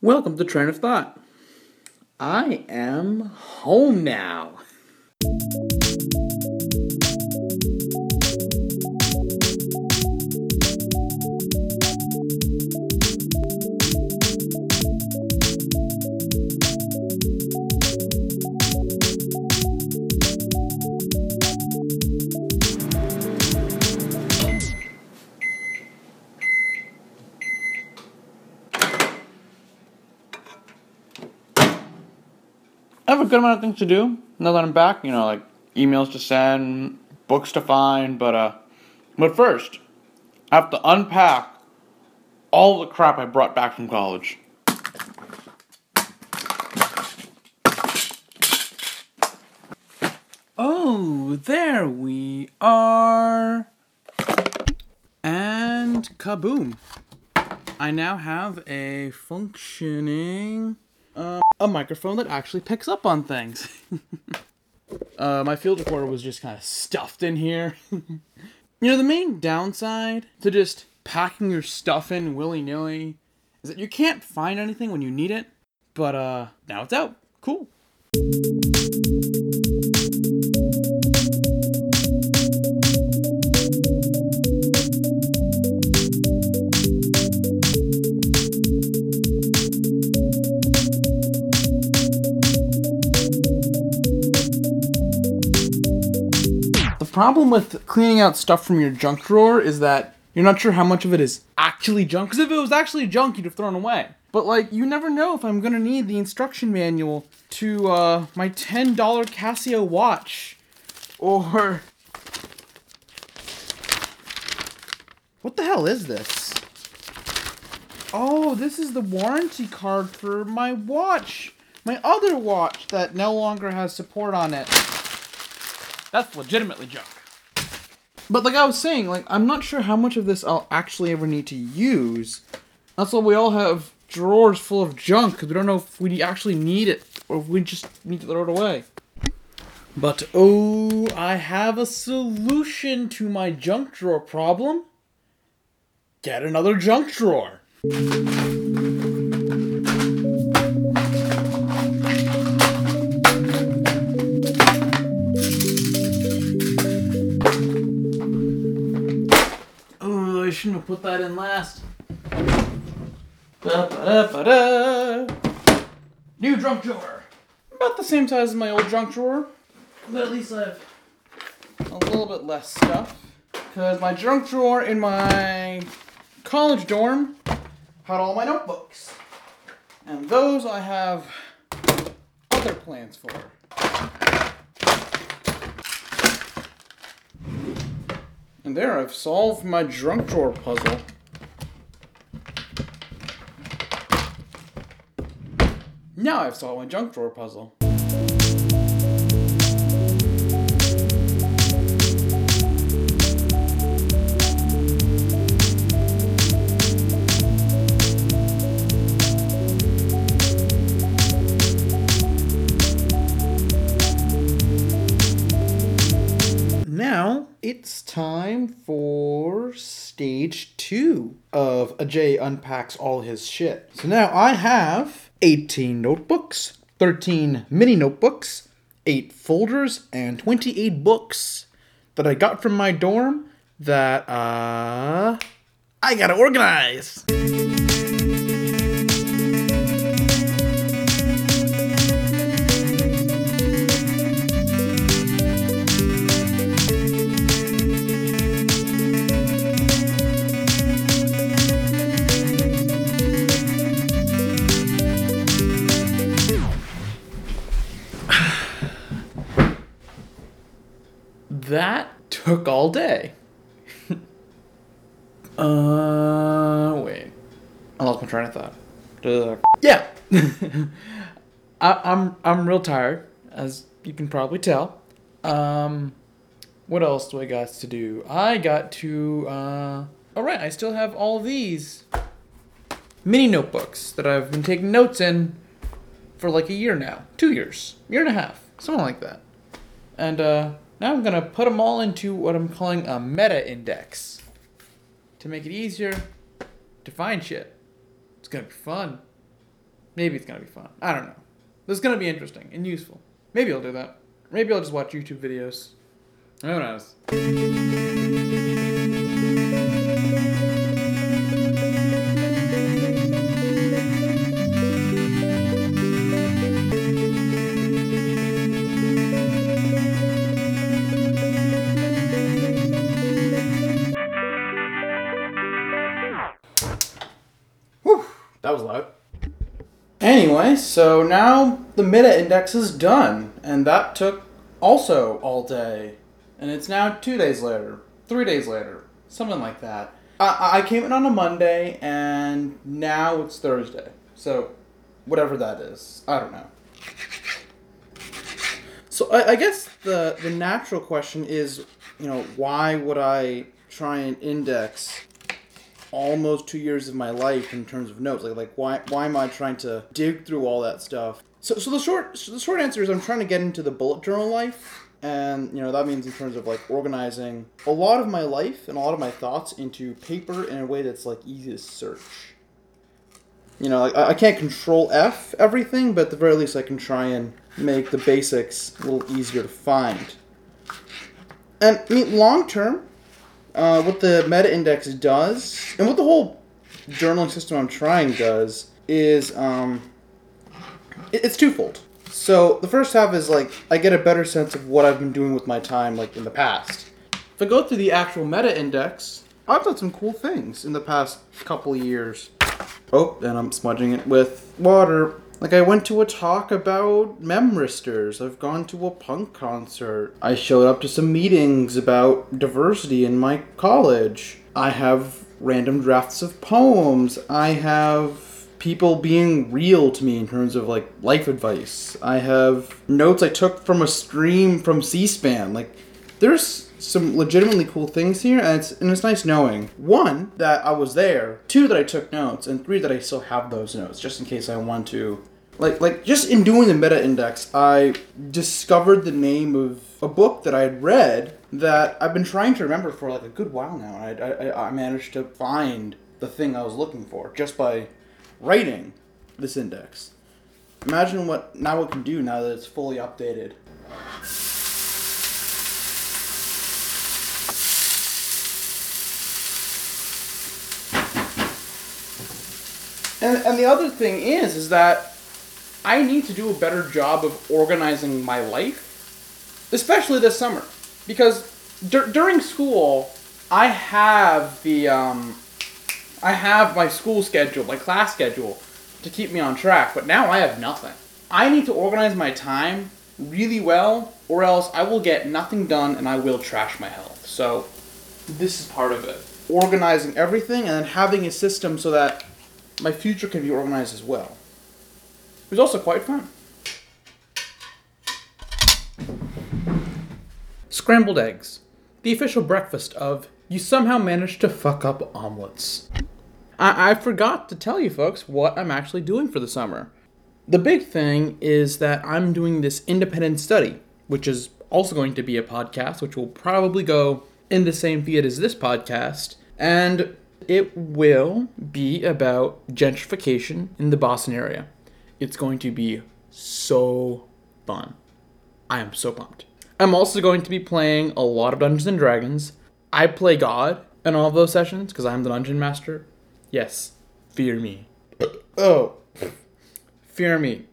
Welcome to Train of Thought. I am home now. Good amount of things to do now that I'm back. You know, like emails to send, books to find, but uh, but first, I have to unpack all the crap I brought back from college. Oh, there we are. And kaboom. I now have a functioning a microphone that actually picks up on things. uh, my field recorder was just kind of stuffed in here. you know, the main downside to just packing your stuff in willy nilly is that you can't find anything when you need it. But uh, now it's out. Cool. Problem with cleaning out stuff from your junk drawer is that you're not sure how much of it is actually junk. Because if it was actually junk, you'd have thrown away. But like, you never know if I'm gonna need the instruction manual to uh, my ten dollar Casio watch, or what the hell is this? Oh, this is the warranty card for my watch, my other watch that no longer has support on it. That's legitimately junk. But like I was saying, like I'm not sure how much of this I'll actually ever need to use. That's why we all have drawers full of junk because we don't know if we actually need it or if we just need to throw it away. But oh, I have a solution to my junk drawer problem. Get another junk drawer. Put that in last. Ba-ba-da-ba-da. New junk drawer. About the same size as my old junk drawer, but at least I have a little bit less stuff. Because my junk drawer in my college dorm had all my notebooks. And those I have other plans for. And there, I've solved my junk drawer puzzle. Now I've solved my junk drawer puzzle. It's time for stage two of Ajey unpacks all his shit. So now I have 18 notebooks, 13 mini notebooks, 8 folders, and 28 books that I got from my dorm that uh I gotta organize. Took all day. uh, wait. I lost my train of thought. Yeah. I, I'm I'm real tired, as you can probably tell. Um, what else do I got to do? I got to. Uh, all right, I still have all these mini notebooks that I've been taking notes in for like a year now, two years, year and a half, something like that. And uh, now I'm gonna put them all into what I'm calling a meta index to make it easier to find shit. It's gonna be fun. Maybe it's gonna be fun. I don't know. This is gonna be interesting and useful. Maybe I'll do that. Maybe I'll just watch YouTube videos. Who knows? Was loud. Anyway, so now the meta index is done, and that took also all day. And it's now two days later, three days later, something like that. I, I came in on a Monday, and now it's Thursday. So, whatever that is, I don't know. So I, I guess the the natural question is, you know, why would I try and index almost two years of my life in terms of notes. Like, like why why am I trying to dig through all that stuff? So, so the short so the short answer is I'm trying to get into the bullet journal life, and you know that means in terms of like organizing a lot of my life and a lot of my thoughts into paper in a way that's like easy to search. You know, like, I, can't control F everything, but at the very least I can try and make the basics a little easier to find. And I mean, long term, uh, what the meta index does, and what the whole journaling system I'm trying does, is um, it, it's twofold. So the first half is like I get a better sense of what I've been doing with my time, like in the past. If I go through the actual meta index, I've done some cool things in the past couple years. Oh, and I'm smudging it with water. Like I went to a talk about memristors. I've gone to a punk concert. I showed up to some meetings about diversity in my college. I have random drafts of poems. I have people being real to me in terms of like life advice. I have notes I took from a stream from C-SPAN. Like there's some legitimately cool things here, and it's and it's nice knowing one that I was there, two that I took notes, and three that I still have those notes just in case I want to. Like like just in doing the meta index, I discovered the name of a book that I had read that I've been trying to remember for like a good while now. And I I, I managed to find the thing I was looking for just by writing this index. Imagine what now it can do now that it's fully updated. And, and the other thing is, is that I need to do a better job of organizing my life, especially this summer, because dur- during school I have the um, I have my school schedule, my class schedule, to keep me on track. But now I have nothing. I need to organize my time really well, or else I will get nothing done and I will trash my health. So this is part of it. Organizing everything and then having a system so that my future can be organized as well. It was also quite fun. Scrambled eggs. The official breakfast of you somehow managed to fuck up omelets. I, I forgot to tell you folks what I'm actually doing for the summer. The big thing is that I'm doing this independent study, which is also going to be a podcast, which will probably go in the same feed as this podcast. And it will be about gentrification in the Boston area. It's going to be so fun. I am so pumped. I'm also going to be playing a lot of Dungeons and Dragons. I play God in all of those sessions because I'm the dungeon master. Yes, fear me. oh, fear me.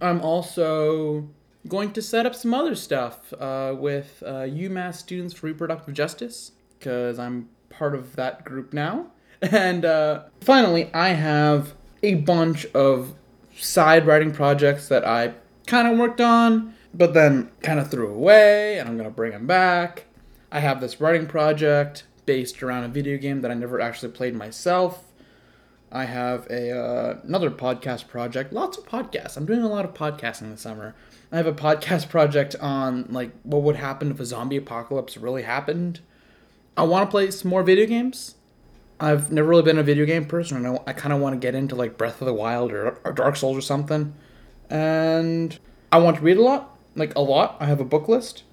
I'm also going to set up some other stuff uh, with uh, UMass Students for Reproductive Justice because I'm part of that group now. And uh, finally, I have a bunch of side writing projects that I kind of worked on, but then kind of threw away, and I'm to bring them back. I have this writing project based around a video game that I never actually played myself. I have a uh, another podcast project. Lots of podcasts. I'm doing a lot of podcasting this summer. I have a podcast project on like what would happen if a zombie apocalypse really happened. I want to play some more video games. I've never really been a video game person, I, I kind of want to get into like Breath of the Wild or, or Dark Souls or something. And I want to read a lot, like a lot. I have a book list,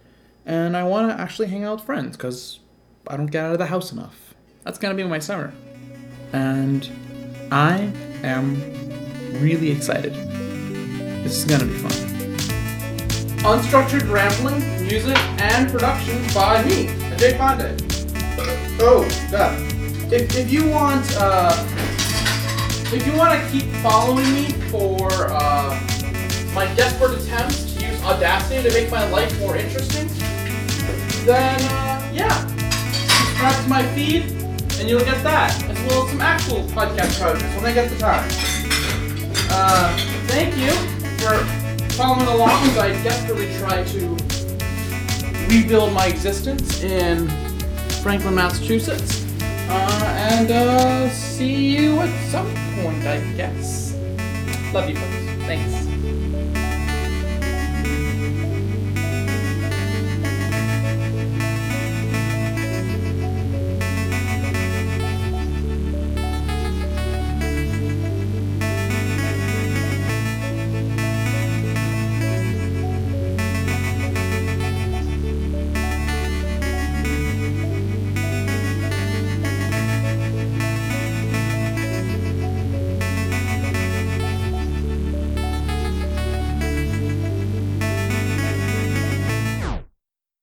and I want to actually hang out with friends because I don't get out of the house enough. That's gonna be my summer, and I am really excited. This is gonna be fun. Unstructured rambling, music, and production by me, Ajey Pandey. Oh, yeah. If, if you want, uh, if you want to keep following me for uh, my desperate attempts to use Audacity to make my life more interesting, then uh, yeah, subscribe to my feed, and you'll get that, as well as some actual podcast projects when I get the time. Uh, thank you for following along as I desperately try to rebuild my existence in Franklin, Massachusetts. Uh, and uh, see you at some point, I guess. Love you folks. Thanks.